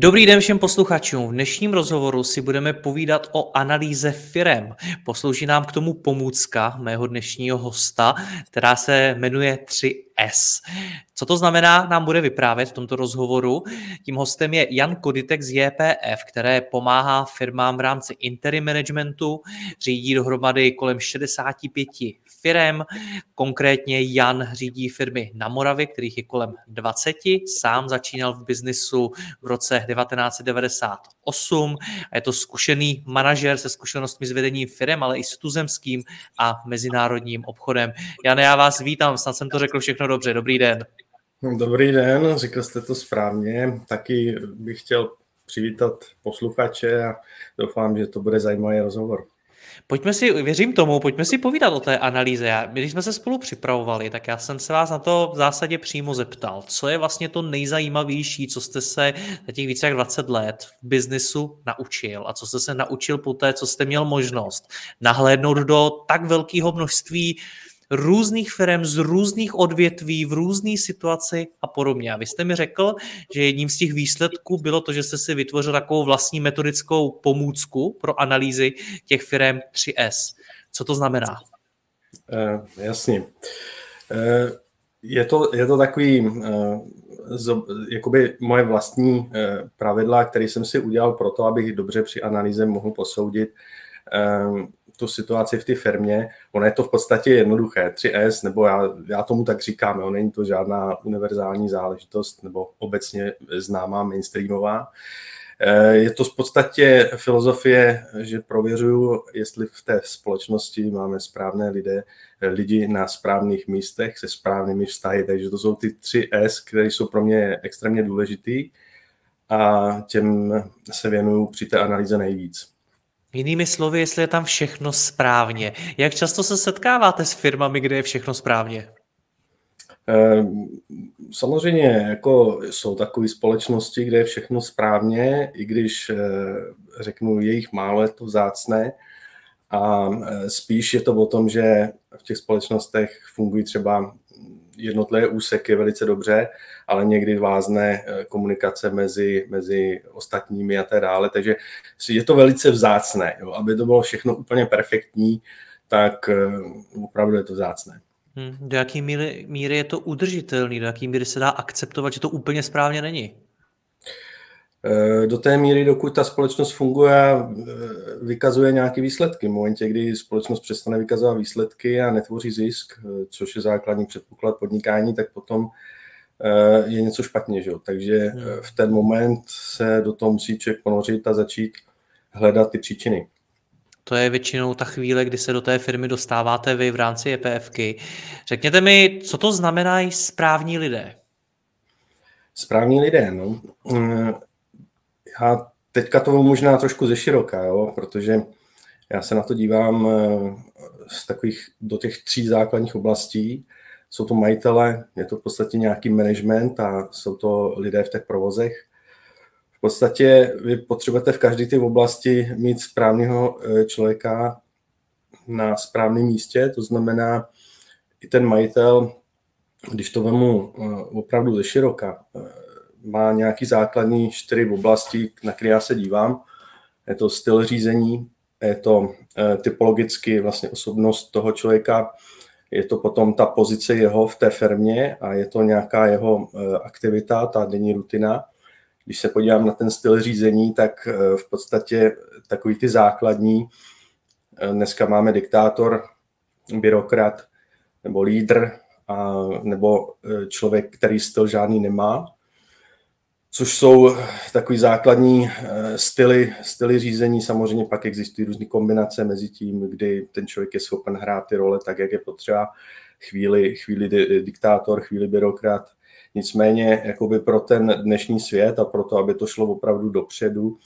Dobrý den všem posluchačům. V dnešním rozhovoru si budeme povídat o analýze firem. Poslouží nám k tomu pomůcka mého dnešního hosta, která se jmenuje 3S. Co to znamená, nám bude vyprávět v tomto rozhovoru. Tím hostem je Jan Koditek z JPF, které pomáhá firmám v rámci interim managementu, řídí dohromady kolem 65 firem. Konkrétně Jan řídí firmy na Moravě, kterých je kolem 20. Sám začínal v biznisu v roce 1998 a je to zkušený manažer se zkušenostmi s vedením firem, ale i s tuzemským a mezinárodním obchodem. Jan, já vás vítám, snad jsem to řekl všechno dobře. Dobrý den. Dobrý den, řekl jste to správně. Taky bych chtěl přivítat posluchače a doufám, že to bude zajímavý rozhovor. Pojďme si, věřím tomu, pojďme si povídat o té analýze. My, když jsme se spolu připravovali, tak já jsem se vás na to v zásadě přímo zeptal. Co je vlastně to nejzajímavější, co jste se za těch více jak 20 let v biznisu naučil a co jste se naučil po té, co jste měl možnost nahlédnout do tak velkého množství různých firm z různých odvětví, v různé situaci a podobně. A vy jste mi řekl, že jedním z těch výsledků bylo to, že jste si vytvořil takovou vlastní metodickou pomůcku pro analýzy těch firm 3S. Co to znamená? Uh, jasně. Uh, je, to, je to takový uh, z, jakoby moje vlastní uh, pravidla, které jsem si udělal pro to, abych dobře při analýze mohl posoudit, uh, tu situaci v té firmě. Ono je to v podstatě jednoduché. 3S, nebo já, já tomu tak říkám, jo, není to žádná univerzální záležitost nebo obecně známá mainstreamová. Eh, je to v podstatě filozofie, že prověřuju, jestli v té společnosti máme správné lidé, lidi na správných místech se správnými vztahy. Takže to jsou ty tři S, které jsou pro mě extrémně důležitý a těm se věnuju při té analýze nejvíc. Jinými slovy, jestli je tam všechno správně. Jak často se setkáváte s firmami, kde je všechno správně? Ehm, samozřejmě jako jsou takové společnosti, kde je všechno správně, i když eh, řeknu, jejich málo je to vzácné. A eh, spíš je to o tom, že v těch společnostech fungují třeba jednotlivé úseky velice dobře, ale někdy vázne eh, komunikace mezi, mezi ostatními a tak dále. Takže je to velice vzácné. Jo. Aby to bylo všechno úplně perfektní, tak eh, opravdu je to vzácné. Hmm, do jaké míry, míry je to udržitelný? Do jaké míry se dá akceptovat, že to úplně správně není? Eh, do té míry, dokud ta společnost funguje a vykazuje nějaké výsledky. V momentě, kdy společnost přestane vykazovat výsledky a netvoří zisk, což je základní předpoklad podnikání, tak potom Eh, je něco špatně. Že? Takže eh, v ten moment se do toho musí člověk ponořit a začít hledat ty příčiny. To je většinou ta chvíle, kdy se do té firmy dostáváte vy v rámci EPFky. Řekněte mi, co to znamenají správní lidé? Správní lidé, no. Eh, já teďka to možná trošku ze široka, jo, protože já se na to dívám z takových do těch tří základních oblastí jsou to majitele, je to v podstatě nějaký management a jsou to lidé v těch provozech. V podstatě vy potřebujete v každé té oblasti mít správného eh, člověka na správném místě, to znamená i ten majitel, když to vemu eh, opravdu ze široka, eh, má nějaký základní čtyři oblasti, na které já se dívám. Je to styl řízení, je to typologicky vlastně osobnost toho člověka, je to potom ta pozice jeho v té firmě a je to nějaká jeho eh, aktivita, ta denní rutina. Když se podívám na ten styl řízení, tak eh, v podstatě takový ty základní, eh, dneska máme diktátor, byrokrat nebo lídr, a, nebo člověk, který styl žádný nemá, což jsou takový základní eh, styly, styly řízení. Samozřejmě pak existují různé kombinace mezi tím, kdy ten člověk je schopen hrát ty role tak, jak je potřeba. Chvíli, chvíli diktátor, chvíli byrokrat. Nicméně jakoby pro ten dnešní svět a pro to, aby to šlo opravdu dopředu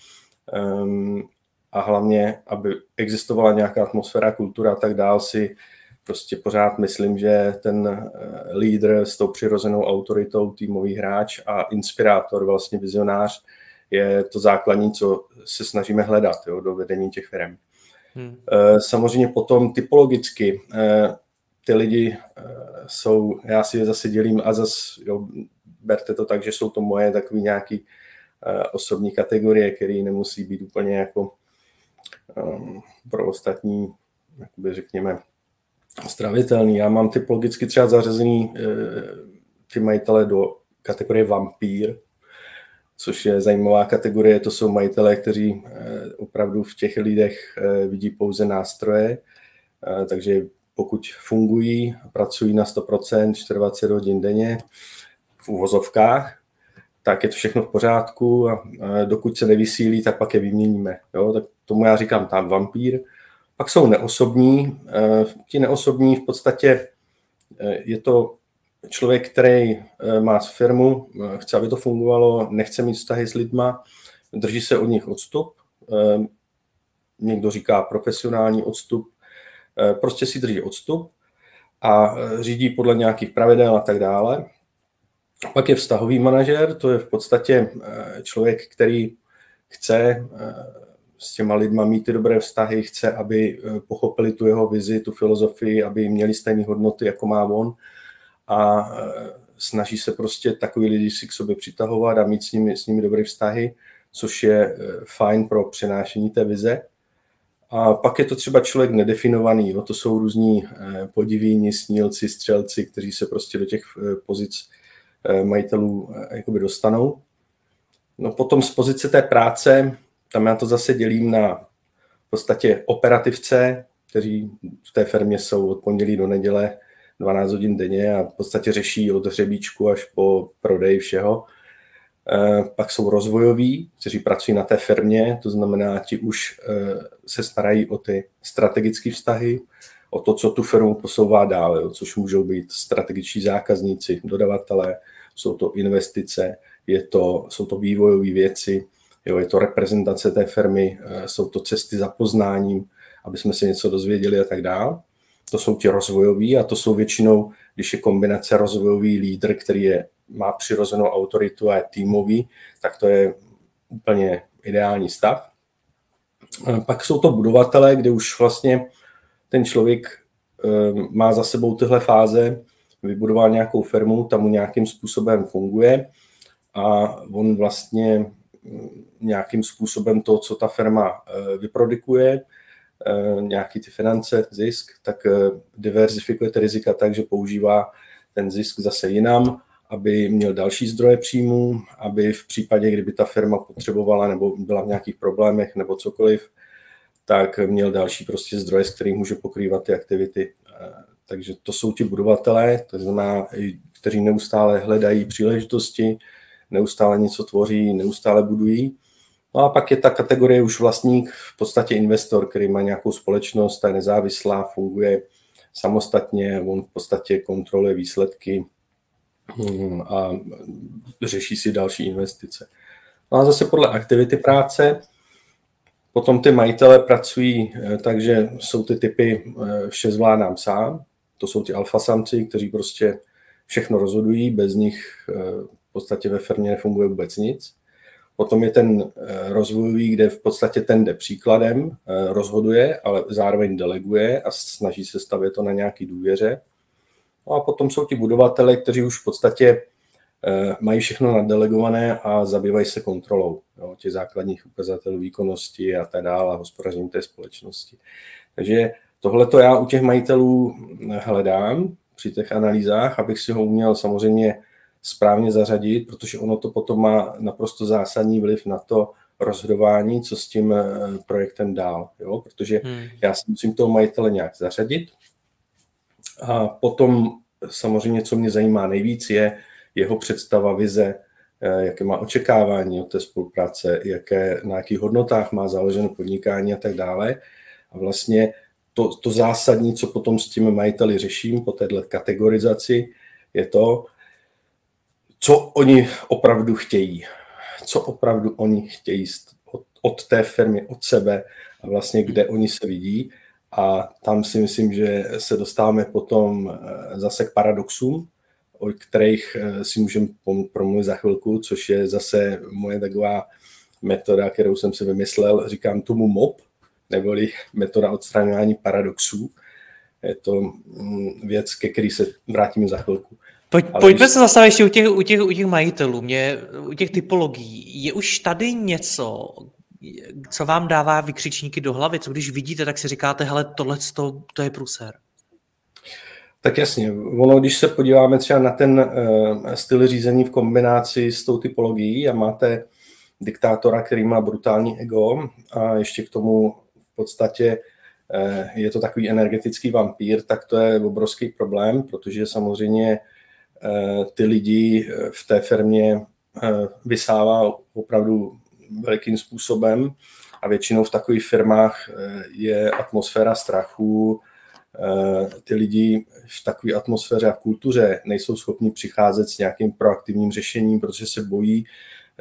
um, a hlavně, aby existovala nějaká atmosféra, kultura a tak dál, si prostě pořád myslím, že ten eh, lídr s tou přirozenou autoritou, týmový hráč a inspirátor, vlastně vizionář, je to základní, co se snažíme hledat jo, do vedení těch firm. Hmm. Eh, samozřejmě potom typologicky eh, ty lidi jsou, já si je zase dělím a zase jo, berte to tak, že jsou to moje takový nějaký osobní kategorie, který nemusí být úplně jako um, pro ostatní, jakoby řekněme, stravitelný. Já mám typologicky třeba zařazený ty majitele do kategorie vampír, což je zajímavá kategorie. To jsou majitelé, kteří opravdu v těch lidech vidí pouze nástroje, takže pokud fungují, pracují na 100%, 24 hodin denně v úvozovkách, tak je to všechno v pořádku a dokud se nevysílí, tak pak je vyměníme. Jo? Tak tomu já říkám tam vampír. Pak jsou neosobní. E, ti neosobní v podstatě e, je to člověk, který e, má firmu, chce, aby to fungovalo, nechce mít vztahy s lidma, drží se od nich odstup. Někdo říká profesionální odstup, Eh, prostě si drží odstup a eh, řídí podle nějakých pravidel a tak dále. Pak je vztahový manažer, to je v podstatě eh, člověk, který chce s těma lidma mít ty dobré vztahy, chce, aby pochopili tu jeho vizi, tu filozofii, aby měli stejné hodnoty, jako má on a snaží se prostě takový lidi si k sobě přitahovat a mít s nimi, s nimi dobré vztahy, což je fajn pro přenášení té vize. A pak je to třeba člověk nedefinovaný, jo? to jsou různí eh, podivíni, snílci, střelci, kteří se prostě do těch eh, pozic eh, majitelů jakoby dostanou. No potom z pozice té práce, tam já to zase dělím na v podstatě operativce, kteří v té firmě jsou od pondělí do neděle 12 hodin denně a v podstatě řeší od hřebíčku až po prodej všeho. Eh, pak jsou rozvojoví, kteří pracují na té firmě, to znamená, ti už eh, se starají o ty strategické vztahy, o to, co tu firmu posouvá dále, což můžou být strategičtí zákazníci, dodavatelé, jsou to investice, je to, jsou to vývojové věci, jo, je to reprezentace té firmy, eh, jsou to cesty za poznáním, aby jsme se něco dozvěděli a tak dále. To jsou ti rozvojoví a to jsou většinou, když je kombinace rozvojový lídr, který je má přirozenou autoritu a je týmový, tak to je úplně ideální stav. Pak jsou to budovatelé, kde už vlastně ten člověk ehm, má za sebou tyhle fáze, vybudoval nějakou firmu, tam mu nějakým způsobem funguje a on vlastně nějakým způsobem to, co ta firma eh, vyprodukuje, eh, nějaký ty finance, zisk, tak eh, diverzifikuje ty rizika tak, že používá ten zisk zase jinam aby měl další zdroje příjmů, aby v případě, kdyby ta firma potřebovala nebo byla v nějakých problémech nebo cokoliv, tak měl další prostě zdroje, s kterým může pokrývat ty aktivity. Takže to jsou ti budovatelé, to znamená, kteří neustále hledají příležitosti, neustále něco tvoří, neustále budují. No a pak je ta kategorie už vlastník, v podstatě investor, který má nějakou společnost, ta je nezávislá, funguje samostatně, on v podstatě kontroluje výsledky, Hmm, a řeší si další investice. No a zase podle aktivity práce, potom ty majitele pracují eh, takže jsou ty typy eh, vše zvládám sám, to jsou ty alfasamci, kteří prostě všechno rozhodují, bez nich eh, v podstatě ve firmě nefunguje vůbec nic. Potom je ten rozvojový, kde v podstatě ten jde příkladem, rozhoduje, ale zároveň deleguje a snaží se stavět to na nějaký důvěře. No a potom jsou ti budovatele, kteří už v podstatě eh, mají všechno nadelegované a zabývají se kontrolou jo, těch základních ukazatelů výkonnosti a tak dále a hospodaření té společnosti. Takže tohle to já u těch majitelů hledám při těch analýzách, abych si ho uměl samozřejmě správně zařadit, protože ono to potom má naprosto zásadní vliv na to rozhodování, co s tím eh, projektem dál. Jo? Protože hmm. já si musím toho majitele nějak zařadit, a potom samozřejmě, co mě zajímá nejvíc, je jeho představa, vize, eh, jaké má očekávání od té spolupráce, jaké, na jakých hodnotách má založeno podnikání a tak dále. A vlastně to, to zásadní, co potom s těmi majiteli řeším po této kategorizaci, je to, co oni opravdu chtějí. Co opravdu oni chtějí od, od té firmy, od sebe a vlastně kde oni se vidí a tam si myslím, že se dostáváme potom eh, zase k paradoxům, o kterých eh, si můžeme promluvit za chvilku, což je zase moje taková metoda, kterou jsem si vymyslel, říkám tomu MOP, neboli metoda odstraňování paradoxů. Je to mm, věc, ke který se vrátíme za chvilku. Pojď, pojďme když... se zastavit ještě u těch, u těch, u těch majitelů, mě, u těch typologií. Je už tady něco, co vám dává vykřičníky do hlavy? Co když vidíte, tak si říkáte, hele, tohle to, to je pruser. Tak jasně, ono, když se podíváme třeba na ten uh, styl řízení v kombinaci s tou typologií a máte diktátora, který má brutální ego a ještě k tomu v podstatě uh, je to takový energetický vampír, tak to je obrovský problém, protože samozřejmě uh, ty lidi v té firmě vysává opravdu velikým způsobem a většinou v takových firmách je atmosféra strachu, Eh, ty lidi v takové atmosféře a kultuře nejsou schopni přicházet s nějakým proaktivním řešením, protože se bojí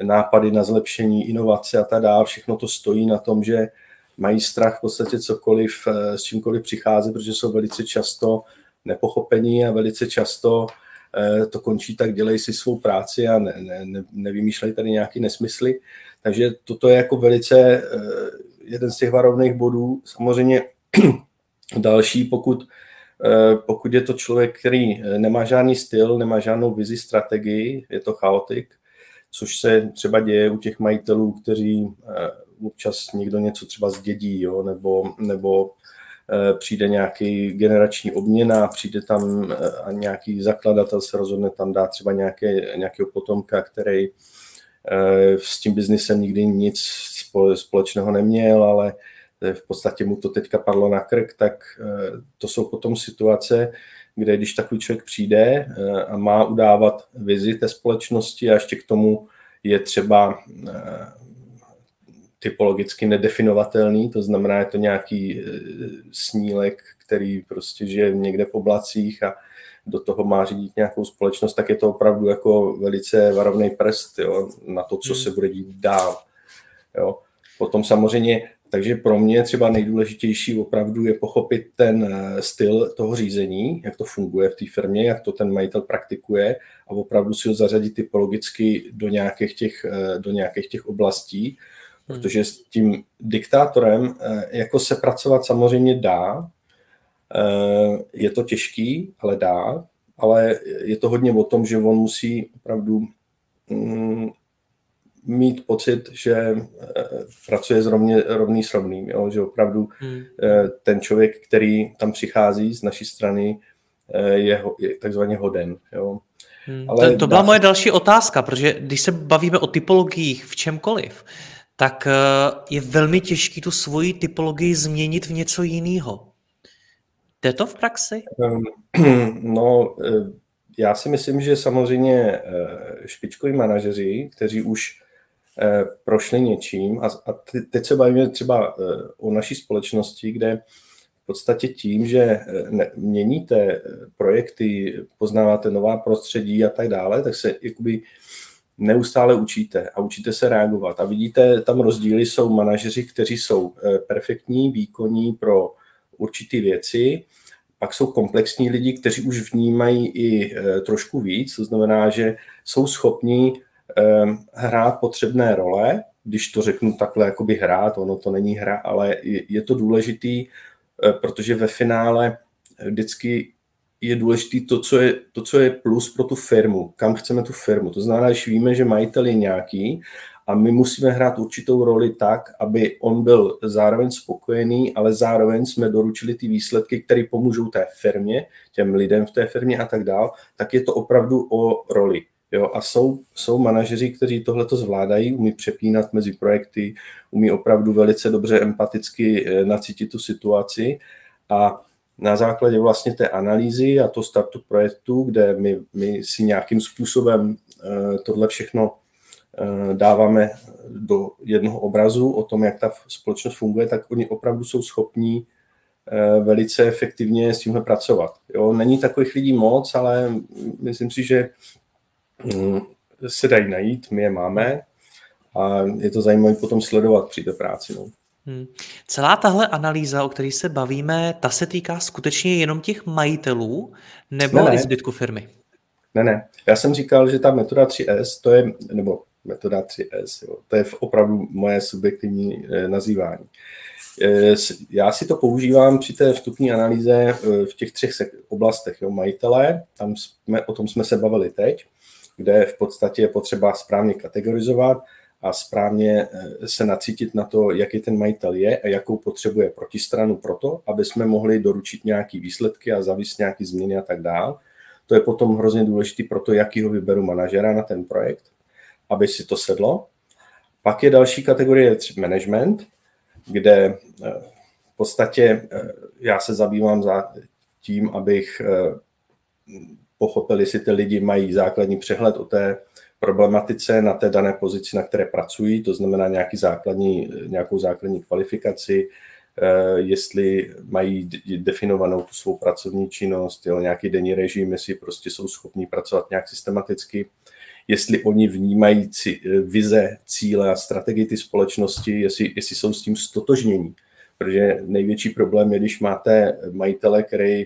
nápady na zlepšení, inovace a tak dále. Všechno to stojí na tom, že mají strach v podstatě cokoliv, eh, s čímkoliv přicházet, protože jsou velice často nepochopení a velice často eh, to končí tak, dělej si svou práci a ne, ne, ne, nevymýšlej tady nějaký nesmysly. Takže toto je jako velice jeden z těch varovných bodů. Samozřejmě Další, pokud, eh, pokud je to člověk, který eh, nemá žádný styl, nemá žádnou vizi, strategii, je to chaotik, což se třeba děje u těch majitelů, kteří eh, občas někdo něco třeba zdědí, jo, nebo, nebo přijde nějaký generační obměna, přijde tam a nějaký zakladatel se rozhodne tam dát třeba nějaké, nějakého potomka, který s tím biznisem nikdy nic společného neměl, ale v podstatě mu to teďka padlo na krk, tak eh, to jsou potom situace, kde když takový člověk přijde eh, a má udávat vizi té společnosti a ještě k tomu je třeba eh, typologicky nedefinovatelný, to znamená, je to nějaký snílek, který prostě žije někde v oblacích a do toho má řídit nějakou společnost, tak je to opravdu jako velice varovný prst jo, na to, co hmm. se bude dít dál. Jo. Potom samozřejmě takže pro mě třeba nejdůležitější opravdu je pochopit ten eh, styl toho řízení, jak to funguje v té firmě, jak to ten majitel praktikuje a opravdu si ho zařadit typologicky do nějakých těch, eh, do nějakých těch oblastí. Protože s tím diktátorem eh, jako se pracovat samozřejmě dá, je to těžký, ale dá, ale je to hodně o tom, že on musí opravdu mm, mít pocit, že eh, pracuje s rovně, rovný s rovným, jo? že opravdu hmm. Eh, ten člověk, který tam přichází z naší strany, eh, je, je takzvaně hoden. Jo? Hmm. Ale to, to byla dá... moje další otázka, protože když se bavíme o typologiích v čemkoliv, tak je velmi těžké tu svoji typologii změnit v něco jiného. Jde to v praxi? Ehm, no, já si myslím, že samozřejmě špičkoví manažeři, kteří už Eh, prošli něčím a, teď se bavíme třeba eh, o naší společnosti, kde v podstatě tím, že eh, měníte projekty, poznáváte nová prostředí a tak dále, tak se jakoby neustále učíte a učíte se reagovat. A vidíte, tam rozdíly jsou manažeři, kteří jsou perfektní, výkonní pro určité věci, pak jsou komplexní lidi, kteří už vnímají i trošku víc, to znamená, že jsou schopní Ehm, hrát potřebné role, když to řeknu takhle, jakoby hrát, ono to není hra, ale je to důležitý, eh, protože ve finále vždycky je důležitý to co je, to, co je plus pro tu firmu, kam chceme tu firmu. To znamená, když víme, že majitel je nějaký a my musíme hrát určitou roli tak, aby on byl zároveň spokojený, ale zároveň jsme doručili ty výsledky, které pomůžou té firmě, těm lidem v té firmě a tak dál, tak je to opravdu o roli. Jo, a jsou, jsou manažeři, kteří tohle to zvládají, umí přepínat mezi projekty, umí opravdu velice dobře empaticky eh, nacítit tu situaci a na základě vlastně té analýzy a to startu projektu, kde my, my si nějakým způsobem eh, tohle všechno eh, dáváme do jednoho obrazu o tom, jak ta společnost funguje, tak oni opravdu jsou schopní velice efektivně s tímhle pracovat. Jo, není takových lidí moc, ale myslím si, že Mm, se dají najít, my je máme a je to zajímavé potom sledovat při té práci. No. Hmm. Celá tahle analýza, o které se bavíme, ta se týká skutečně jenom těch majitelů nebo ne, ne. i zbytku firmy? Ne, ne. Já jsem říkal, že ta metoda 3S, to je, nebo metoda 3S. Jo. To je opravdu moje subjektivní eh, nazývání. Eh, já si to používám při té vstupní analýze eh, v těch třech oblastech. Jo. Majitelé, tam jsme, o tom jsme se bavili teď, kde v podstatě je potřeba správně kategorizovat a správně se nacítit na to, jaký ten majitel je a jakou potřebuje protistranu pro to, aby jsme mohli doručit nějaké výsledky a zavést nějaké změny a tak dále. To je potom hrozně důležité pro to, jakýho vyberu manažera na ten projekt aby si to sedlo. Pak je další kategorie management, kde eh, v podstatě eh, já se zabývám za tím, abych eh, pochopil, jestli ty lidi mají základní přehled o té problematice na té dané pozici, na které pracují, to znamená nějaký základní, nějakou základní kvalifikaci, jestli mají definovanou tu svou pracovní činnost, jo, nějaký denní režim, jestli prostě jsou schopní pracovat nějak systematicky, jestli oni vnímají vize, cíle a strategii ty společnosti, jestli, jestli jsou s tím stotožnění. Protože největší problém je, když máte majitele, který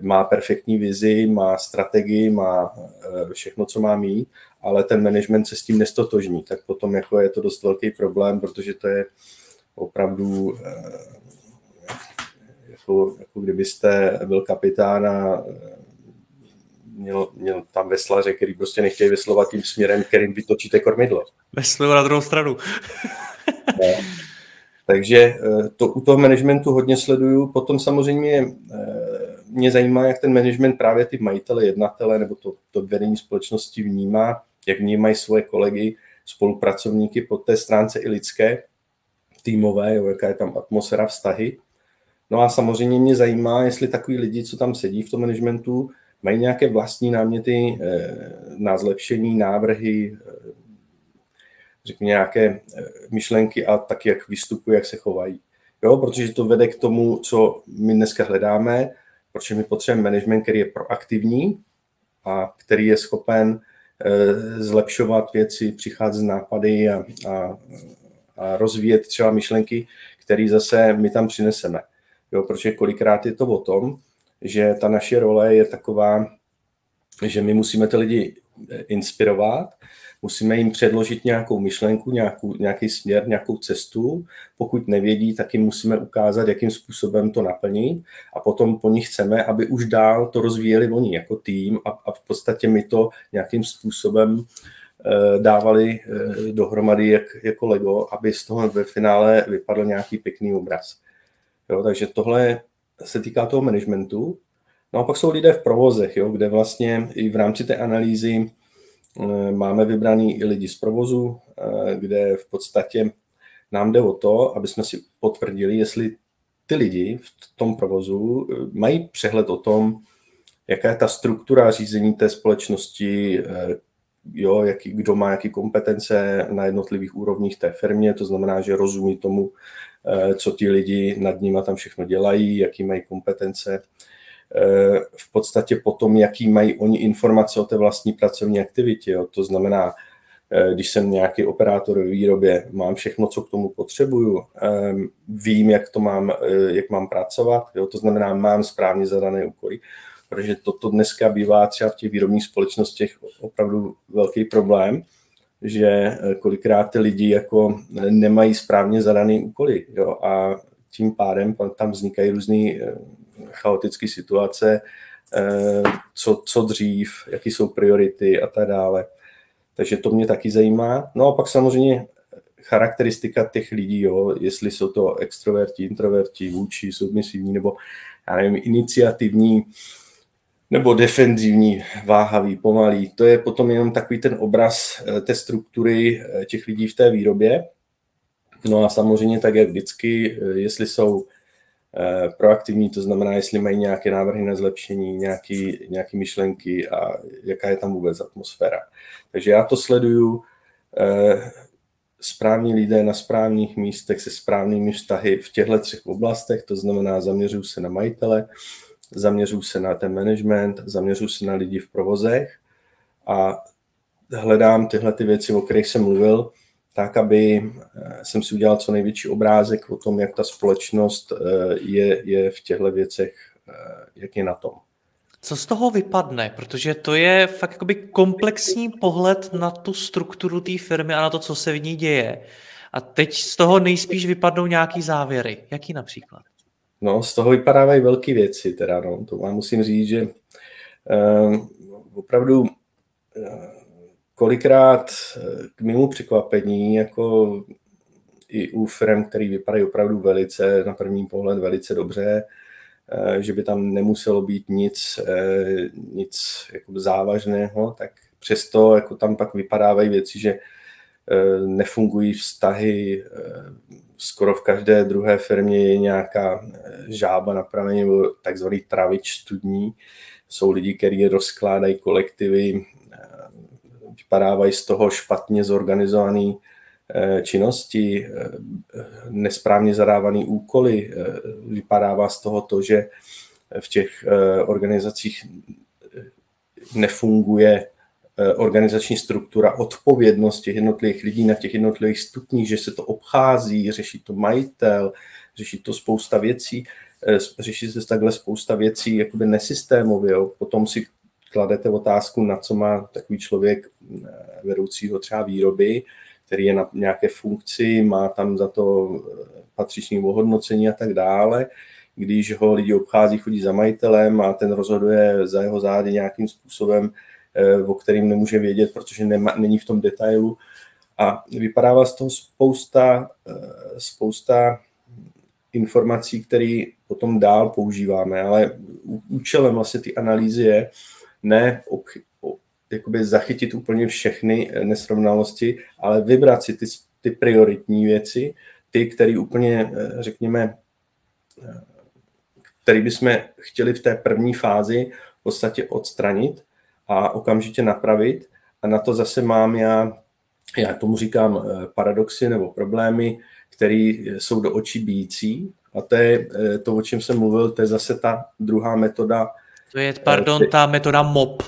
má perfektní vizi, má strategii, má eh, všechno, co má mít, ale ten management se s tím nestotožní, tak potom jako je to dost velký problém, protože to je opravdu eh, jako, jako kdybyste byl kapitán a měl, měl tam veslaře, který prostě nechtějí veslovat tím směrem, kterým vytočíte kormidlo. Vesluju na druhou stranu. Takže eh, to u toho managementu hodně sleduju. Potom samozřejmě eh, mě zajímá, jak ten management právě ty majitele, jednatele nebo to, to vedení společnosti vnímá, jak vnímají svoje kolegy, spolupracovníky po té stránce i lidské, týmové, jo, jaká je tam atmosféra, vztahy. No a samozřejmě mě zajímá, jestli takový lidi, co tam sedí v tom managementu, mají nějaké vlastní náměty eh, na zlepšení, návrhy, eh, řekněme nějaké eh, myšlenky a tak, jak vystupují, jak se chovají. Jo, protože to vede k tomu, co my dneska hledáme, protože my potřebujeme management, který je proaktivní a který je schopen zlepšovat věci, přicházet z nápady a, a, a rozvíjet třeba myšlenky, které zase my tam přineseme. Jo, protože kolikrát je to o tom, že ta naše role je taková, že my musíme ty lidi eh, inspirovat, musíme jim předložit nějakou myšlenku, nějakou, nějaký směr, nějakou cestu. Pokud nevědí, tak jim musíme ukázat, jakým způsobem to naplnit a potom po nich chceme, aby už dál to rozvíjeli oni jako tým a, a v podstatě my to nějakým způsobem eh, dávali eh, dohromady jak, jako Lego, aby z toho ve finále vypadl nějaký pěkný obraz. Jo, takže tohle se týká toho managementu. No a pak jsou lidé v provozech, jo, kde vlastně i v rámci té analýzy máme vybraný i lidi z provozu, eh, kde v podstatě nám jde o to, aby jsme si potvrdili, jestli ty lidi v tom provozu eh, mají přehled o tom, jaká je ta struktura řízení té společnosti, jo, jaký, kdo má jaký kompetence na jednotlivých úrovních té firmě, to znamená, že rozumí tomu, Eh, co ti lidi nad nimi tam všechno dělají, jaký mají kompetence, eh, v podstatě potom, jaký mají oni informace o té vlastní pracovní aktivitě. Jo. To znamená, eh, když jsem nějaký operátor ve výrobě, mám všechno, co k tomu potřebuju, vím, jak to mám, jak mám pracovat, jo. to znamená, mám správně zadané úkoly, protože toto dneska bývá třeba v těch výrobních společnostech opravdu velký problém, že eh, kolikrát ty lidi jako eh, nemají správně zadaný úkoly jo, a tím pádem tam vznikají různé eh, chaotické situace, co, co dřív, jaký jsou priority a tak dále. Takže to mě taky zajímá. No a pak samozřejmě charakteristika těch lidí, jo, jestli jsou to extroverti, introverti, vůči, submisivní nebo já nevím, iniciativní, nebo defenzivní, váhavý, pomalý. To je potom jenom takový ten obraz eh, té struktury eh, těch lidí v té výrobě. No a samozřejmě tak, jak vždycky, eh, jestli jsou proaktivní, to znamená, jestli mají nějaké návrhy na zlepšení, nějaké, nějaké myšlenky a jaká je tam vůbec atmosféra. Takže já to sleduju, správní lidé na správných místech se správnými vztahy v těchto třech oblastech, to znamená zaměřuju se na majitele, zaměřuji se na ten management, zaměřuji se na lidi v provozech a hledám tyhle ty věci, o kterých jsem mluvil, tak, aby eh, jsem si udělal co největší obrázek o tom, jak ta společnost eh, je, je v těchto věcech, eh, jak je na tom. Co z toho vypadne? Protože to je fakt jakoby komplexní pohled na tu strukturu té firmy a na to, co se v ní děje. A teď z toho nejspíš vypadnou nějaký závěry. Jaký například? No, z toho vypadávají velké věci, teda, no. To vám musím říct, že uh, opravdu uh, kolikrát uh, k mému překvapení, jako i u firm, který vypadají opravdu velice, na první pohled velice dobře, uh, že by tam nemuselo být nic, uh, nic jako závažného, tak přesto jako tam pak vypadávají věci, že nefungují vztahy, skoro v každé druhé firmě je nějaká žába na prameni nebo takzvaný travič studní. Jsou lidi, kteří rozkládají kolektivy, vypadávají z toho špatně zorganizované činnosti, nesprávně zadávaný úkoly. Vypadává z toho to, že v těch organizacích nefunguje organizační struktura, odpovědnost těch jednotlivých lidí na těch jednotlivých stupních, že se to obchází, řeší to majitel, řeší to spousta věcí, řeší se takhle spousta věcí jakoby nesystémově. Jo. Potom si kladete otázku, na co má takový člověk vedoucího třeba výroby, který je na nějaké funkci, má tam za to patřičné ohodnocení a tak dále. Když ho lidi obchází, chodí za majitelem a ten rozhoduje za jeho zády nějakým způsobem, o kterým nemůže vědět, protože nema, není v tom detailu. A vypadává z toho spousta, spousta informací, které potom dál používáme, ale účelem vlastně ty analýzy je ne jakoby zachytit úplně všechny eh, nesrovnalosti, ale vybrat si ty, ty prioritní věci, ty, které úplně, eh, řekněme, eh, který bychom chtěli v té první fázi v podstatě odstranit a okamžitě napravit. A na to zase mám já, já tomu říkám paradoxy nebo problémy, které jsou do očí bíjící. A to je to, o čem jsem mluvil, to je zase ta druhá metoda. To je, pardon, ta metoda MOP.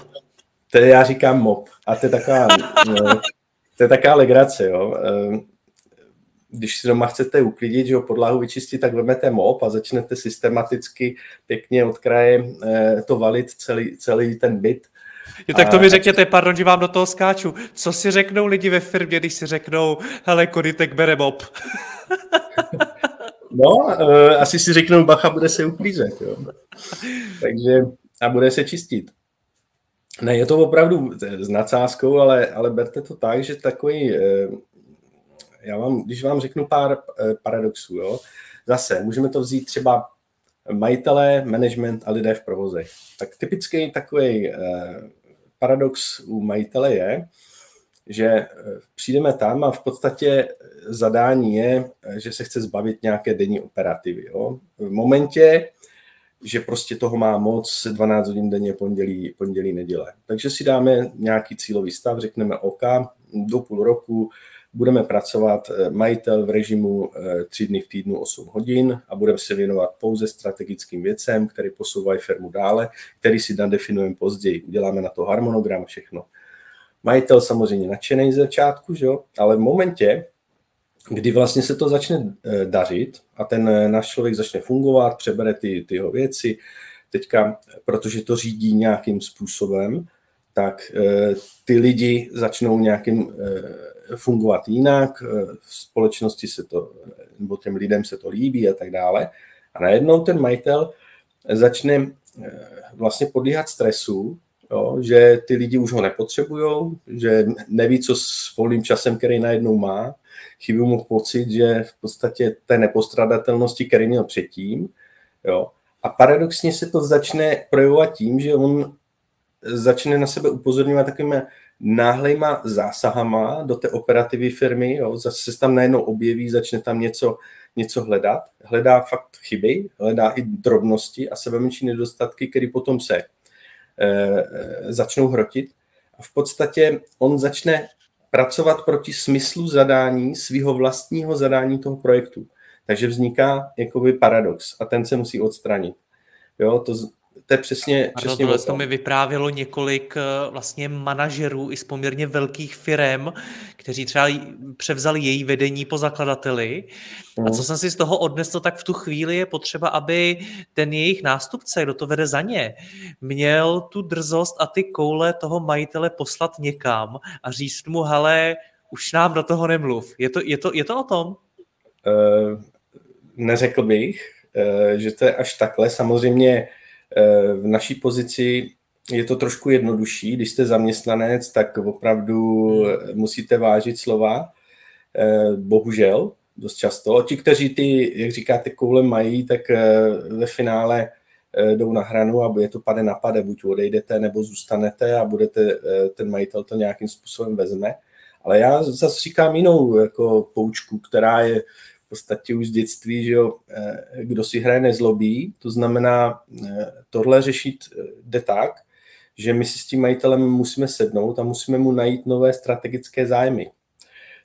To je, já říkám mop. A to je taková, no, to je taková legrace, jo. Ehm, když si doma chcete uklidit, že ho podlahu vyčistit, tak vezmete mop a začnete systematicky pěkně od kraje eh, to valit celý, celý ten byt. Jo, tak to mi řekněte, pardon, že vám do toho skáču. Co si řeknou lidi ve firmě, když si řeknou, hele, Koditek bere mop? no, uh, asi si řeknou, bacha, bude se uklízet, jo. Takže a bude se čistit. Ne, je to opravdu s nadsázkou, ale, ale berte to tak, že takový, eh, já vám, když vám řeknu pár eh, paradoxů, jo, zase můžeme to vzít třeba majitelé, management a lidé v provoze. Tak typický takový eh, paradox u majitele je, že přijdeme tam a v podstatě zadání je, že se chce zbavit nějaké denní operativy. Jo. V momentě, že prostě toho má moc 12 hodin denně pondělí, pondělí neděle. Takže si dáme nějaký cílový stav, řekneme OK, do půl roku budeme pracovat eh, majitel v režimu 3 eh, dny v týdnu 8 hodin a budeme se věnovat pouze strategickým věcem, které posouvají firmu dále, který si nadefinujeme později. Uděláme na to harmonogram, všechno. Majitel samozřejmě nadšený z začátku, že jo? ale v momentě, kdy vlastně se to začne eh, dařit a ten eh, náš člověk začne fungovat, přebere ty, ty jeho věci, teďka, protože to řídí nějakým způsobem, tak eh, ty lidi začnou nějakým fungovat jinak, v společnosti se to, nebo těm lidem se to líbí a tak dále. A najednou ten majitel začne vlastně podlíhat stresu, jo, že ty lidi už ho nepotřebují, že neví, co s volným časem, který najednou má, chybí mu pocit, že v podstatě té nepostradatelnosti, který měl předtím, jo, a paradoxně se to začne projevovat tím, že on začne na sebe upozorňovat takovými náhlejma zásahama do té operativy firmy, jo, zase se tam najednou objeví, začne tam něco, něco hledat, hledá fakt chyby, hledá i drobnosti a sebemenší nedostatky, které potom se e, e, začnou hrotit. A v podstatě on začne pracovat proti smyslu zadání svého vlastního zadání toho projektu. Takže vzniká jakoby paradox a ten se musí odstranit. Jo, to, to je přesně, Pardon, přesně to mi vyprávělo několik eh, vlastně manažerů i z poměrně velkých firm, kteří třeba převzali její vedení po zakladateli. A co mhm. jsem si z toho odnesl, tak v tu chvíli je potřeba, aby ten jejich nástupce, kdo to vede za ně, měl tu drzost a ty koule toho majitele poslat někam a říct mu, hele, už nám do toho nemluv. Je to, je to, je to o tom? Uh, neřekl bych, uh, že to je až takhle. Samozřejmě uh, v naší pozici je to trošku jednodušší. Když jste zaměstnanec, tak opravdu hmm. musíte vážit slova. Bohužel, dost často. Ti, kteří ty, jak říkáte, koule mají, tak ve finále jdou na hranu a je to pade na pade. Buď odejdete, nebo zůstanete a budete, ten majitel to nějakým způsobem vezme. Ale já zase říkám jinou jako poučku, která je podstatě už z dětství, že jo, eh, kdo si hraje nezlobí, to znamená, eh, tohle řešit eh, jde tak, že my si s tím majitelem musíme sednout a musíme mu najít nové strategické zájmy.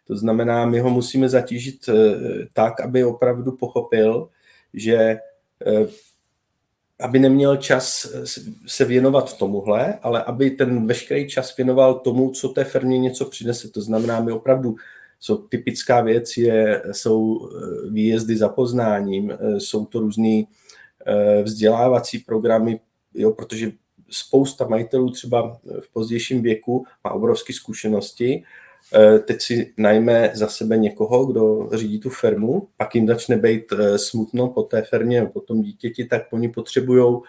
To znamená, my ho musíme zatížit tak, aby opravdu pochopil, že aby neměl čas se věnovat tomuhle, ale aby ten veškerý čas věnoval tomu, co té firmě něco přinese. To znamená, my opravdu, co typická věc je, jsou eh, výjezdy za poznáním, eh, jsou to různé eh, vzdělávací programy, jo, protože spousta majitelů třeba v pozdějším věku má obrovské zkušenosti. Teď si najme za sebe někoho, kdo řídí tu firmu, pak jim začne být smutno po té firmě, po tom dítěti, tak oni potřebují,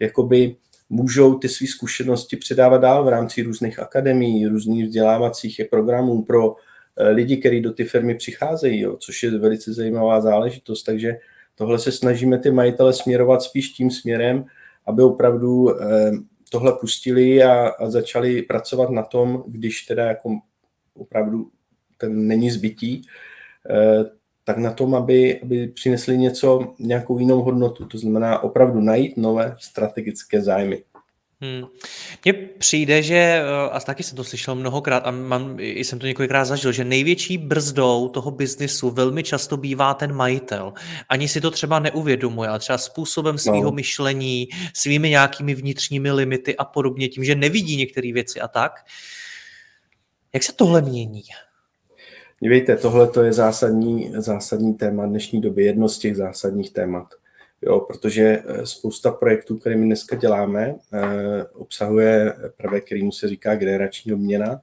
jakoby můžou ty své zkušenosti předávat dál v rámci různých akademií, různých vzdělávacích programů pro lidi, kteří do ty firmy přicházejí, jo, což je velice zajímavá záležitost. Takže tohle se snažíme ty majitele směrovat spíš tím směrem, aby opravdu tohle pustili a, a začali pracovat na tom, když teda jako opravdu ten není zbytí, eh, tak na tom, aby, aby přinesli něco, nějakou jinou hodnotu. To znamená opravdu najít nové strategické zájmy. Hmm. Mně přijde, že, eh, a taky jsem to slyšel mnohokrát a mám, jsem to několikrát zažil, že největší brzdou toho biznisu velmi často bývá ten majitel. Ani si to třeba neuvědomuje, ale třeba způsobem svého no. myšlení, svými nějakými vnitřními limity a podobně, tím, že nevidí některé věci a tak, jak se tohle mění? Dívejte, tohle to je zásadní, zásadní téma dnešní doby, jedno z těch zásadních témat. Jo, protože eh, spousta projektů, které my dneska děláme, eh, obsahuje prvek, kterýmu se říká generační obměna.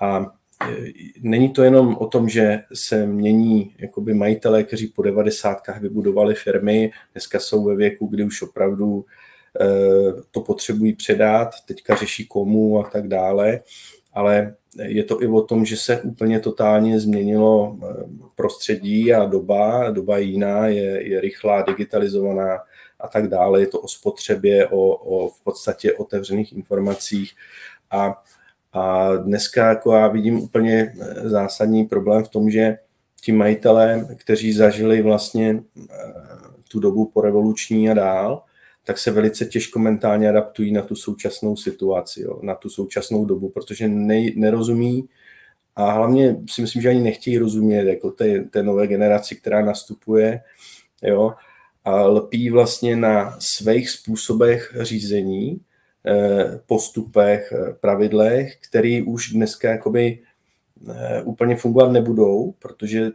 A eh, není to jenom o tom, že se mění jakoby majitelé, kteří po devadesátkách vybudovali firmy, dneska jsou ve věku, kdy už opravdu to potřebují předat, teďka řeší komu a tak dále, ale je to i o tom, že se úplně totálně změnilo eh, prostředí a doba, doba jiná, je, je rychlá, digitalizovaná a tak dále. Je to o spotřebě, o, o v podstatě otevřených informacích a, a dneska jako já vidím úplně eh, zásadní problém v tom, že ti majitelé, kteří zažili vlastně eh, tu dobu po revoluční a dál, tak se velice těžko mentálně adaptují na tu současnou situaci, jo, na tu současnou dobu, protože ne, nerozumí a hlavně si myslím, že ani nechtějí rozumět jako té, té nové generaci, která nastupuje, jo, a lpí vlastně na svých způsobech řízení, eh, postupech, eh, pravidlech, které už dneska jakoby eh, úplně fungovat nebudou, protože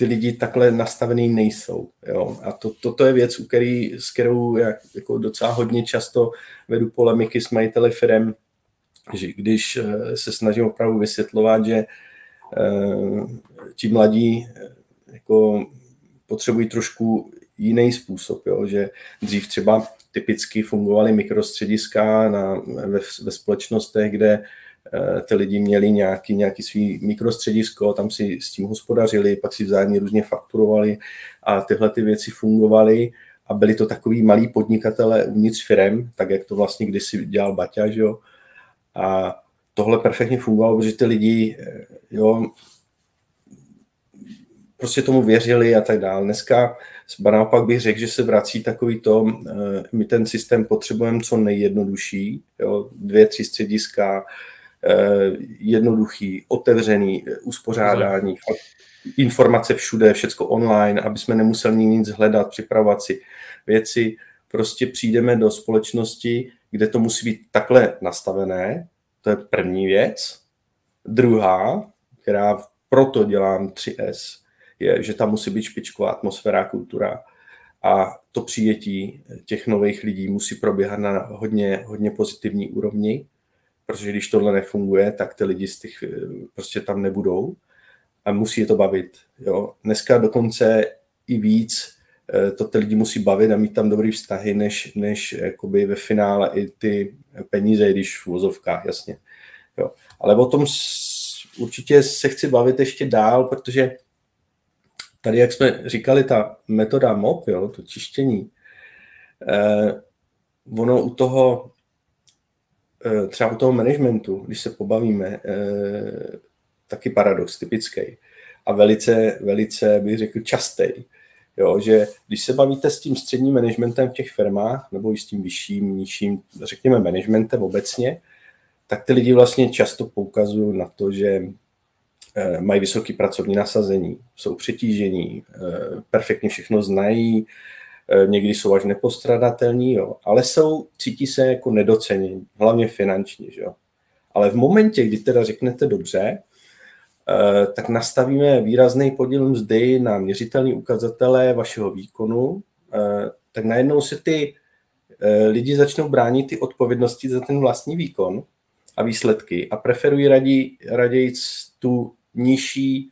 ty lidi takhle nastavený nejsou. Jo? A to, toto je věc, u který, s kterou já jako docela hodně často vedu polemiky s majiteli firm, že když eh, se snažím opravdu vysvětlovat, že uh, ti mladí eh, jako potřebují trošku jiný způsob, jo? že dřív třeba typicky fungovaly mikrostřediska na, ve, ve společnostech, kde Eh, ty lidi měli nějaký, nějaký svý mikrostředisko, tam si s tím hospodařili, pak si vzájemně různě fakturovali a tyhle ty věci fungovaly a byli to takový malí podnikatele uvnitř firem, tak jak to vlastně kdysi dělal Baťa, že jo. A tohle perfektně fungovalo, protože ty lidi, eh, jo, prostě tomu věřili a tak dále. Dneska naopak bych řekl, že se vrací takový to, eh, my ten systém potřebujeme co nejjednodušší, jo, dvě, tři střediska, Eh, jednoduchý, otevřený eh, uspořádání, informace všude, všecko online, aby jsme nemuseli nic hledat, připravovat si věci. prostě přijdeme do společnosti, kde to musí být takhle nastavené, to je první věc. Druhá, která proto dělám 3S, je, že tam musí být špičková atmosféra, kultura a to přijetí těch nových lidí musí probíhat na hodně, hodně pozitivní úrovni, protože když tohle nefunguje, tak ty lidi z těch prostě tam nebudou a musí je to bavit. Jo. Dneska dokonce i víc eh, to ty lidi musí bavit a mít tam dobrý vztahy, než, než jakoby ve finále i ty peníze, když v vozovkách, jasně. Jo. Ale o tom určitě se chci bavit ještě dál, protože tady, jak jsme říkali, ta metoda MOP, jo, to čištění, eh, ono u toho, eh, třeba u toho managementu, když se pobavíme, eh, taky paradox typický a velice, velice bych řekl častý. Jo, že když se bavíte s tím středním managementem v těch firmách, nebo i s tím vyšším, nižším, řekněme, managementem obecně, tak ty lidi vlastně často poukazují na to, že eh, mají vysoké pracovní nasazení, jsou přetížení, eh, perfektně všechno znají, eh, někdy jsou až nepostradatelní, jo, ale jsou, cítí se jako nedocenění, hlavně finančně. Že jo. Ale v momentě, kdy teda řeknete dobře, tak nastavíme výrazný podíl mzdy na měřitelné ukazatele vašeho výkonu, tak najednou se ty lidi začnou bránit ty odpovědnosti za ten vlastní výkon a výsledky a preferují raději, raději tu nižší,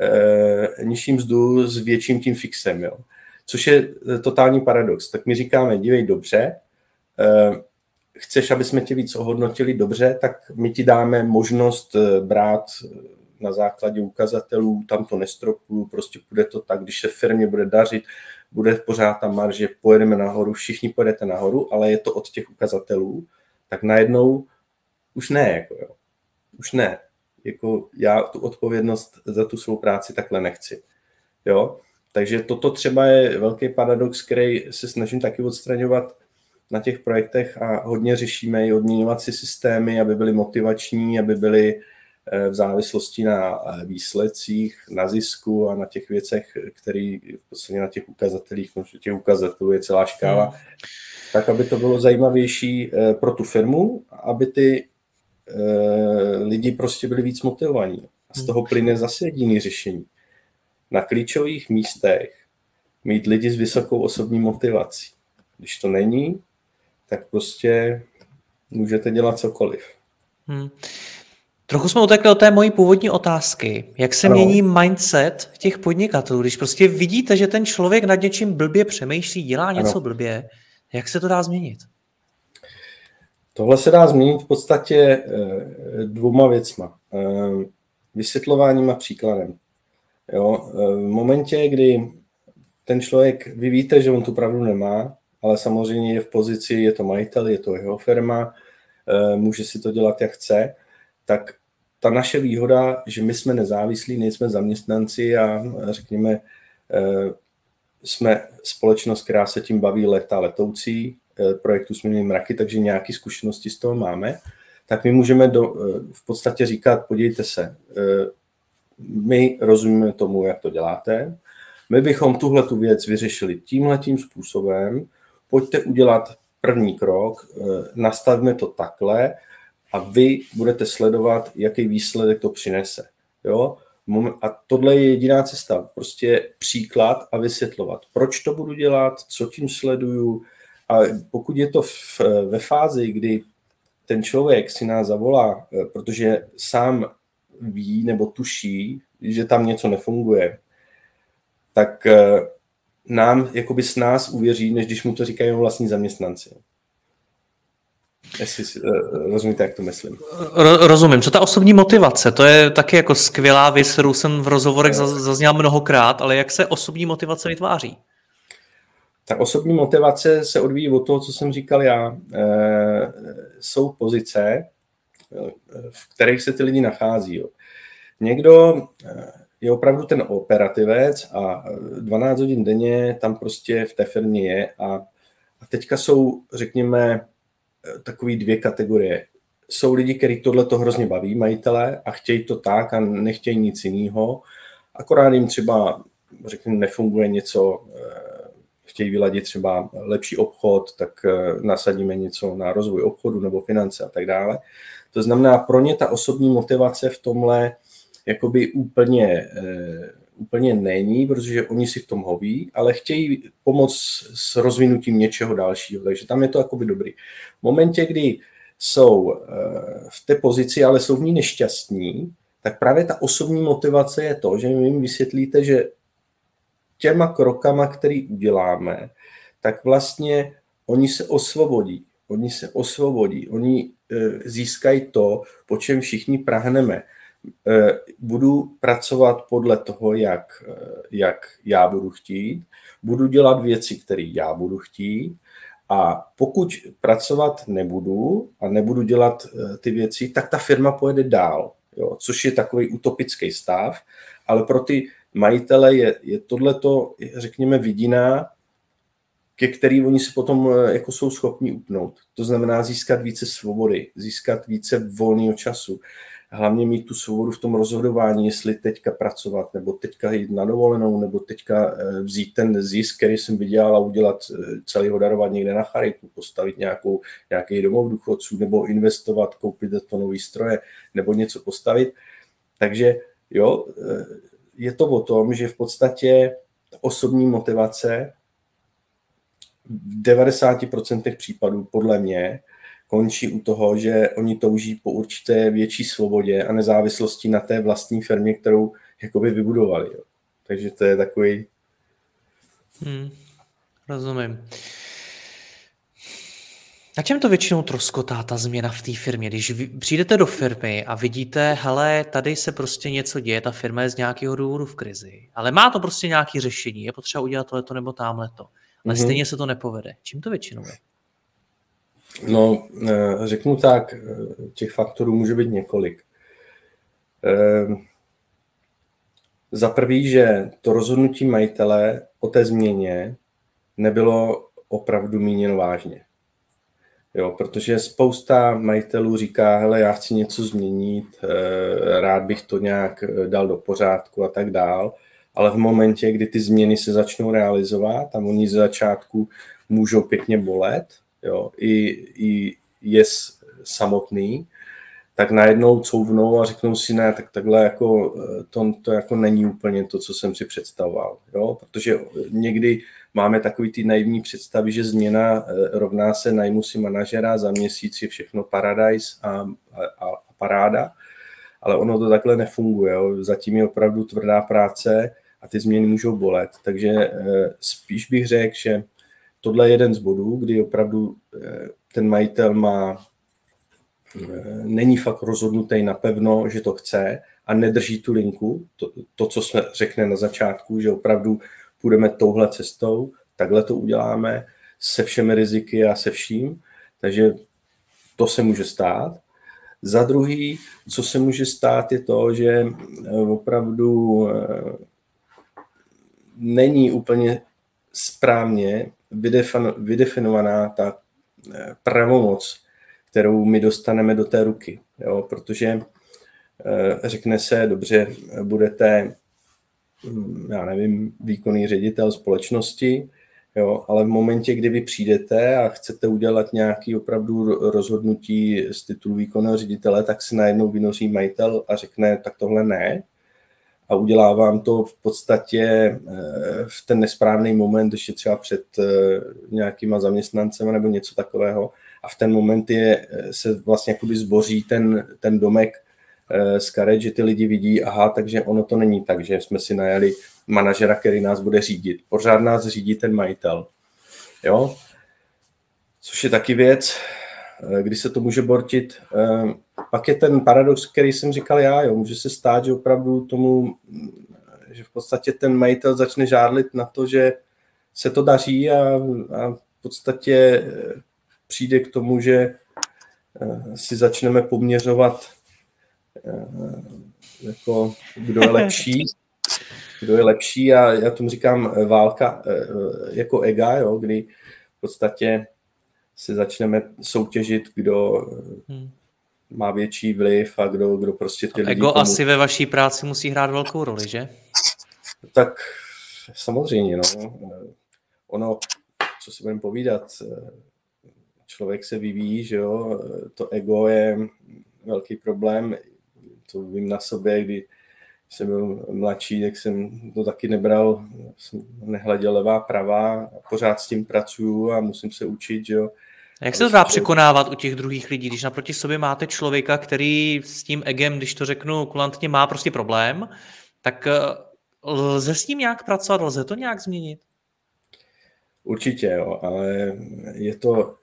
eh, nižší mzdu s větším tím fixem. Jo. Což je eh, totální paradox. Tak my říkáme, dívej dobře, eh, chceš, aby jsme tě víc ohodnotili dobře, tak my ti dáme možnost eh, brát na základě ukazatelů, tam to nestropuju, prostě bude to tak, když se firmě bude dařit, bude pořád ta marže, pojedeme nahoru, všichni pojedete nahoru, ale je to od těch ukazatelů, tak najednou už ne, jako jo. Už ne. Jako já tu odpovědnost za tu svou práci takhle nechci. Jo? Takže toto třeba je velký paradox, který se snažím taky odstraňovat na těch projektech a hodně řešíme i odměňovací systémy, aby byly motivační, aby byly eh, v závislosti na eh, výsledcích, na zisku a na těch věcech, které v podstatě na těch ukazatelích, no, těch ukazatelů je celá škála, hmm. tak aby to bylo zajímavější eh, pro tu firmu, aby ty lidi prostě byli víc motivovaní. A z toho plyne zase jediný řešení. Na klíčových místech mít lidi s vysokou osobní motivací. Když to není, tak prostě můžete dělat cokoliv. Hmm. Trochu jsme utekli od té mojí původní otázky. Jak se ano. mění mindset těch podnikatelů, když prostě vidíte, že ten člověk nad něčím blbě přemýšlí, dělá něco ano. blbě, jak se to dá změnit? Tohle se dá změnit v podstatě eh, dvouma věcma. Eh, vysvětlováním a příkladem. Jo? Eh, v momentě, kdy ten člověk, vy víte, že on tu pravdu nemá, ale samozřejmě je v pozici, je to majitel, je to jeho firma, může si to dělat, jak chce, tak ta naše výhoda, že my jsme nezávislí, nejsme zaměstnanci a řekněme, jsme společnost, která se tím baví leta letoucí, projektu jsme měli mraky, takže nějaké zkušenosti z toho máme, tak my můžeme do, v podstatě říkat, podívejte se, my rozumíme tomu, jak to děláte, my bychom tuhle tu věc vyřešili tímhle tím způsobem, pojďte udělat první krok, nastavíme to takhle a vy budete sledovat, jaký výsledek to přinese. Jo? A tohle je jediná cesta, prostě příklad a vysvětlovat, proč to budu dělat, co tím sleduju, a pokud je to v, ve fázi, kdy ten člověk si nás zavolá, eh, protože sám ví nebo tuší, že tam něco nefunguje, tak eh, nám, jakoby s nás uvěří, než když mu to říkají vlastní zaměstnanci. Jestli si, uh, rozumíte, jak to myslím. Rozumím. Co ta osobní motivace? To je taky jako skvělá věc, kterou jsem v rozhovorech zazněl mnohokrát, ale jak se osobní motivace vytváří? Ta osobní motivace se odvíjí od toho, co jsem říkal já. E, jsou pozice, eh, v kterých se ty lidi nachází. Jo. Někdo eh, je opravdu ten operativec a 12 hodin denně tam prostě v té firmě je a, a teďka jsou, řekněme, takové dvě kategorie. Jsou lidi, kteří tohle to hrozně baví, majitele, a chtějí to tak a nechtějí nic jiného. Akorát jim třeba, řekněme, nefunguje něco chtějí vyladit třeba lepší obchod, tak nasadíme něco na rozvoj obchodu nebo finance a tak dále. To znamená, pro ně ta osobní motivace v tomhle jakoby úplně, úplně není, protože oni si v tom hoví, ale chtějí pomoct s rozvinutím něčeho dalšího, takže tam je to jakoby dobrý. V momentě, kdy jsou v té pozici, ale jsou v ní nešťastní, tak právě ta osobní motivace je to, že jim vysvětlíte, že těma krokama, který uděláme, tak vlastně oni se osvobodí. Oni se osvobodí, oni e, získají to, po čem všichni prahneme. E, budu pracovat podle toho, jak, e, jak já budu chtít, budu dělat věci, které já budu chtít a pokud pracovat nebudu a nebudu dělat ty věci, tak ta firma pojede dál jo, což je takový utopický stav, ale pro ty majitele je, je tohleto, řekněme, vidina, ke který oni si potom eh, jako jsou schopni upnout. To znamená získat více svobody, získat více volného času hlavně mít tu svobodu v tom rozhodování, jestli teďka pracovat, nebo teďka jít na dovolenou, nebo teďka eh, vzít ten zisk, který jsem vydělal a udělat eh, celý ho darovat někde na charitu, postavit nějakou, nějaký domov důchodců, nebo investovat, koupit to nový stroje, nebo něco postavit. Takže jo, je to o tom, že v podstatě osobní motivace v 90% případů podle mě končí u toho, že oni touží po určité větší svobodě a nezávislosti na té vlastní firmě, kterou jakoby vybudovali. Jo. Takže to je takový... Hmm, rozumím. Na čem to většinou troskotá ta změna v té firmě? Když přijdete do firmy a vidíte, hele, tady se prostě něco děje, ta firma je z nějakého důvodu v krizi, ale má to prostě nějaké řešení, je potřeba udělat tohleto nebo tamhleto, ale mm-hmm. stejně se to nepovede. Čím to většinou je? No, eh, řeknu tak, eh, těch faktorů může být několik. Eh, za prvý, že to rozhodnutí majitele o té změně nebylo opravdu míněno vážně. Jo, protože spousta majitelů říká, hele, já chci něco změnit, rád bych to nějak dal do pořádku a tak dál, ale v momentě, kdy ty změny se začnou realizovat a oni z začátku můžou pěkně bolet, jo, i, i je samotný, tak najednou couvnou a řeknou si, ne, tak takhle jako eh, to, to jako není úplně to, co jsem si představoval. Jo? Protože někdy máme takový ty naivní představy, že změna eh, rovná se najmu si manažera, za měsíc je všechno paradise a, a, a paráda, ale ono to takhle nefunguje. Jo? Zatím je opravdu tvrdá práce a ty změny můžou bolet. Takže eh, spíš bych řekl, že tohle je jeden z bodů, kdy opravdu eh, ten majitel má, eh, není fakt rozhodnutý napevno, že to chce a nedrží tu linku, to, to, co jsme řekne na začátku, že opravdu půjdeme touhle cestou, takhle to uděláme se všemi riziky a se vším, takže to se může stát. Za druhý, co se může stát, je to, že opravdu není úplně správně vydefinovaná ta eh, pravomoc, kterou my dostaneme do té ruky. Jo? Protože eh, řekne se, dobře, budete, hm, já nevím, výkonný ředitel společnosti, jo? ale v momentě, kdy vy přijdete a chcete udělat nějaký opravdu rozhodnutí z titulu výkonného ředitele, tak se najednou vynoří majitel a řekne, tak tohle ne, a udělá vám to v podstatě eh, v ten nesprávný moment, ještě třeba před eh, nějakýma zaměstnancema nebo něco takového. A v ten moment je, eh, se vlastně jakoby zboří ten, ten domek z karet, že ty lidi vidí, aha, takže ono to není tak, že jsme si najali manažera, který nás bude řídit. Pořád nás řídí ten majitel. Jo? Což je taky věc, kdy se to může bortit pak je ten paradox, který jsem říkal já, jo. může se stát, že opravdu tomu, že v podstatě ten majitel začne žádlit na to, že se to daří a, a v podstatě eh, přijde k tomu, že eh, si začneme poměřovat eh, jako kdo je lepší, kdo je lepší a já tomu říkám válka jako ega, jo, kdy v podstatě si začneme soutěžit, kdo hmm má větší vliv a kdo, kdo prostě ty lidi... Ego tomu... asi ve vaší práci musí hrát velkou roli, že? Tak samozřejmě, no. ono, co si budeme povídat, člověk se vyvíjí, že jo, to ego je velký problém, to vím na sobě, kdy jsem byl mladší, tak jsem to taky nebral, jsem nehleděl levá, pravá, pořád s tím pracuju a musím se učit, že jo. Jak se to dá překonávat u těch druhých lidí, když naproti sobě máte člověka, který s tím egem, když to řeknu kulantně, má prostě problém, tak eh, lze s ním nějak pracovat, lze to nějak změnit? Určitě, jo, ale je to,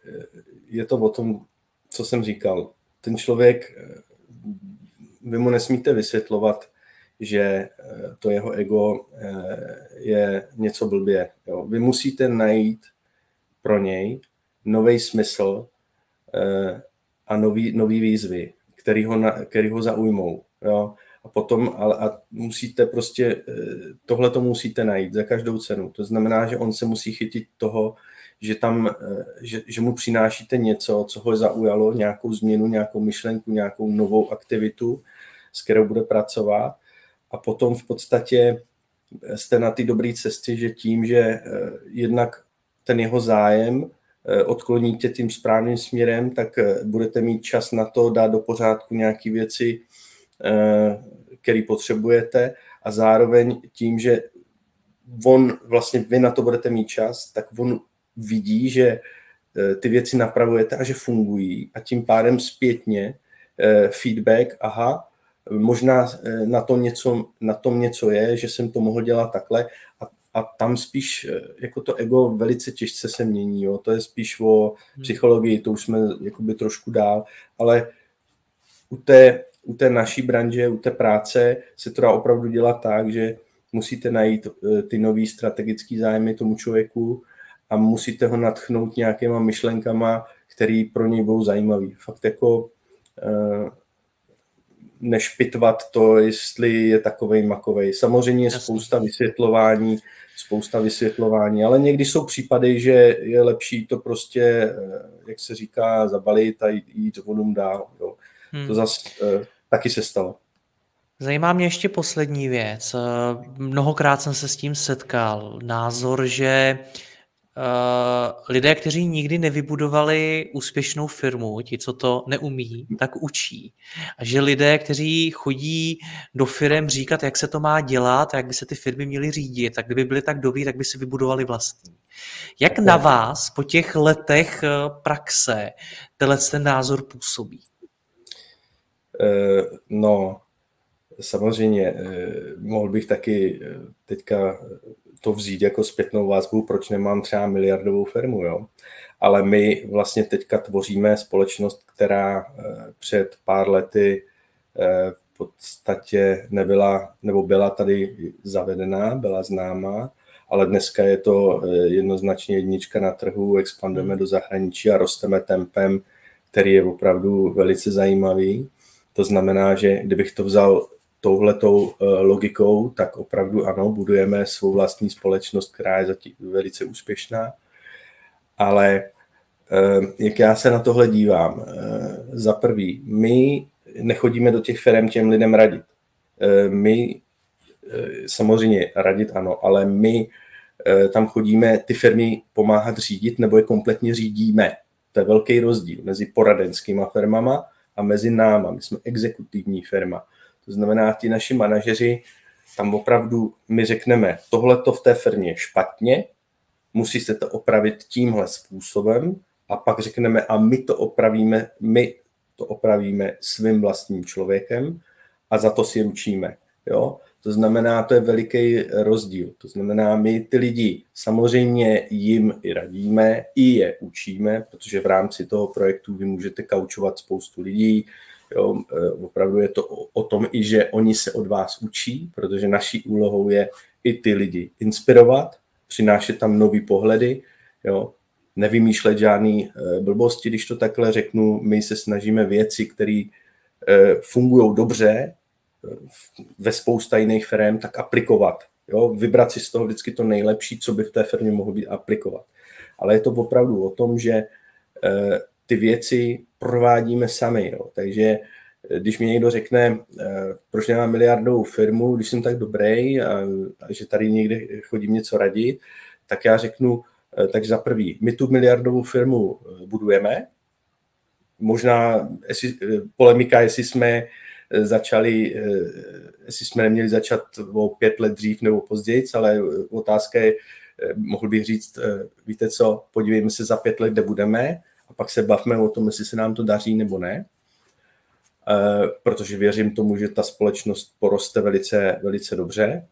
je to o tom, co jsem říkal. Ten člověk, eh, vy mu nesmíte vysvětlovat, že eh, to jeho ego je něco blbě. Jo. Vy musíte najít pro něj nový smysl eh, a nový, nový výzvy, který ho, na, který ho zaujmou. Jo? A potom ale, a musíte prostě, eh, tohle to musíte najít za každou cenu. To znamená, že on se musí chytit toho, že tam, eh, že, že mu přinášíte něco, co ho zaujalo, nějakou změnu, nějakou myšlenku, nějakou novou aktivitu, s kterou bude pracovat. A potom v podstatě jste na ty dobré cestě, že tím, že jednak ten jeho zájem Eh, odkloníte tím správným směrem, tak eh, budete mít čas na to dát do pořádku nějaké věci, eh, které potřebujete. A zároveň tím, že on, vlastně vy na to budete mít čas, tak on vidí, že ty věci napravujete a že fungují. A tím pádem zpětně feedback, aha, možná na tom něco, na tom něco je, že jsem to mohl dělat takhle a a tam spíš eh, jako to ego velice těžce se mění, jo. to je spíš o hmm. psychologii, to už jsme jakoby trošku dál, ale u té, u té naší branže, u té práce se to dá opravdu dělat tak, že musíte najít eh, ty nový strategický zájmy tomu člověku a musíte ho natchnout nějakýma myšlenkama, které pro něj budou zajímavé. Fakt jako eh, nešpitvat to, jestli je takovej makovej. Samozřejmě je spousta vysvětlování, spousta vysvětlování, ale někdy jsou případy, že je lepší to prostě, eh, jak se říká, zabalit a jít vodům dál. Jo. Hmm. To zase eh, taky se stalo. Zajímá mě ještě poslední věc. Eh, mnohokrát jsem se s tím setkal. Názor, že Uh, lidé, kteří nikdy nevybudovali úspěšnou firmu, ti, co to neumí, tak učí. A že lidé, kteří chodí do firm říkat, jak se to má dělat, jak by se ty firmy měly řídit, tak kdyby byli tak dobří, tak by si vybudovali vlastní. Jak na vás po těch letech eh, praxe tenhle ten názor působí? Uh, no, samozřejmě, mohl bych taky teďka to vzít jako zpětnou vazbu, proč nemám třeba miliardovou firmu, jo. Ale my vlastně teďka tvoříme společnost, která eh, před pár lety eh, v podstatě nebyla, nebo byla tady zavedená, byla známá, ale dneska je to eh, jednoznačně jednička na trhu, expandujeme do zahraničí a rosteme tempem, který je opravdu velice zajímavý. To znamená, že kdybych to vzal touhletou eh, logikou, tak opravdu ano, budujeme svou vlastní společnost, která je zatím velice úspěšná. Ale eh, jak já se na tohle dívám, eh, za prvý, my nechodíme do těch firm těm lidem radit. My samozřejmě radit ano, ale my tam chodíme ty firmy pomáhat řídit nebo je kompletně řídíme. To je velký rozdíl mezi poradenskýma firmama a mezi náma. My jsme exekutivní firma. To znamená, ti naši manažeři tam opravdu my řekneme, tohle to v té firmě špatně, musíte to opravit tímhle způsobem a pak řekneme, a my to opravíme, my to opravíme svým vlastním člověkem a za to si ručíme. Jo? To znamená, to je veliký rozdíl. To znamená, my ty lidi samozřejmě jim i radíme, i je učíme, protože v rámci toho projektu vy můžete kaučovat spoustu lidí, Jo, e, opravdu je to o, tom i, že oni se od vás učí, protože naší úlohou je i ty lidi inspirovat, přinášet tam nový pohledy, jo, nevymýšlet žádný e, blbosti, když to takhle řeknu, my se snažíme věci, které e, fungují dobře ve spousta jiných firm, tak aplikovat. Jo? Vybrat si z toho vždycky to nejlepší, co by v té firmě mohlo být aplikovat. Ale je to opravdu o tom, že ty věci provádíme sami. Jo. Takže eh, když mi někdo řekne, eh, proč nemám miliardovou firmu, když jsem tak dobrý a, a že tady někde chodím něco radit, tak já řeknu, Takže za prvý, my tu miliardovou firmu budujeme. Možná jestli, polemika, jestli jsme začali, jestli jsme neměli začat o pět let dřív nebo později, ale otázka je, mohl bych říct, víte co, podívejme se za pět let, kde budeme a pak se bavme o tom, jestli se nám to daří nebo ne. Eh, protože věřím tomu, že ta společnost poroste velice, velice dobře.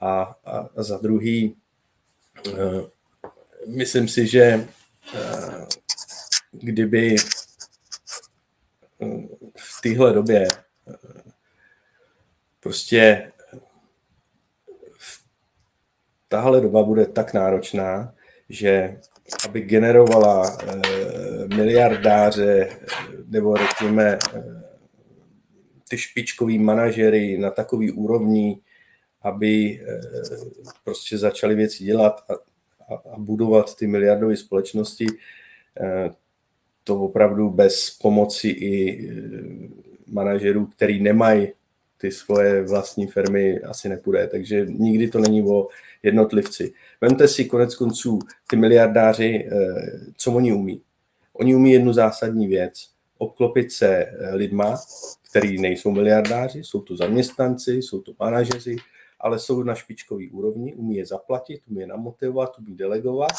A, a, a za druhý, eh, myslím si, že eh, kdyby v téhle době prostě tahle doba bude tak náročná, že aby generovala miliardáře nebo řekněme ty špičkový manažery na takový úrovni, aby eh, prostě začali věci dělat a, a, budovat ty miliardové společnosti, eh, to opravdu bez pomoci i eh, manažerů, který nemají ty svoje vlastní firmy, asi nepůjde. Takže nikdy to není o jednotlivci. Vemte si konec konců ty miliardáři, co oni umí. Oni umí jednu zásadní věc. Obklopit se lidma, který nejsou miliardáři, jsou to zaměstnanci, jsou to manažeři, ale jsou na špičkový úrovni, umí je zaplatit, umí je namotivovat, umí delegovat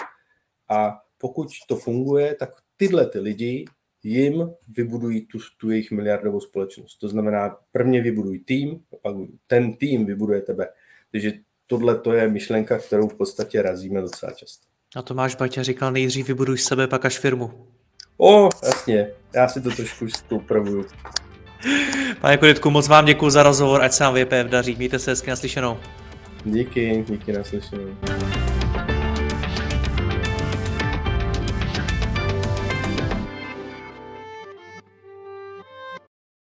a pokud to funguje, tak tyhle ty lidi jim vybudují tu, tu jejich miliardovou společnost. To znamená, prvně vybudují tým, pak ten tým vybuduje tebe. Takže tohle to je myšlenka, kterou v podstatě razíme docela často. A Tomáš Baťa říkal, nejdřív vybuduj sebe, pak až firmu. O, jasně, já si to trošku upravuju. Pane Kuditku, moc vám děkuji za rozhovor, ať se vám VPF daří. Mějte se hezky naslyšenou. Díky, díky naslyšenou.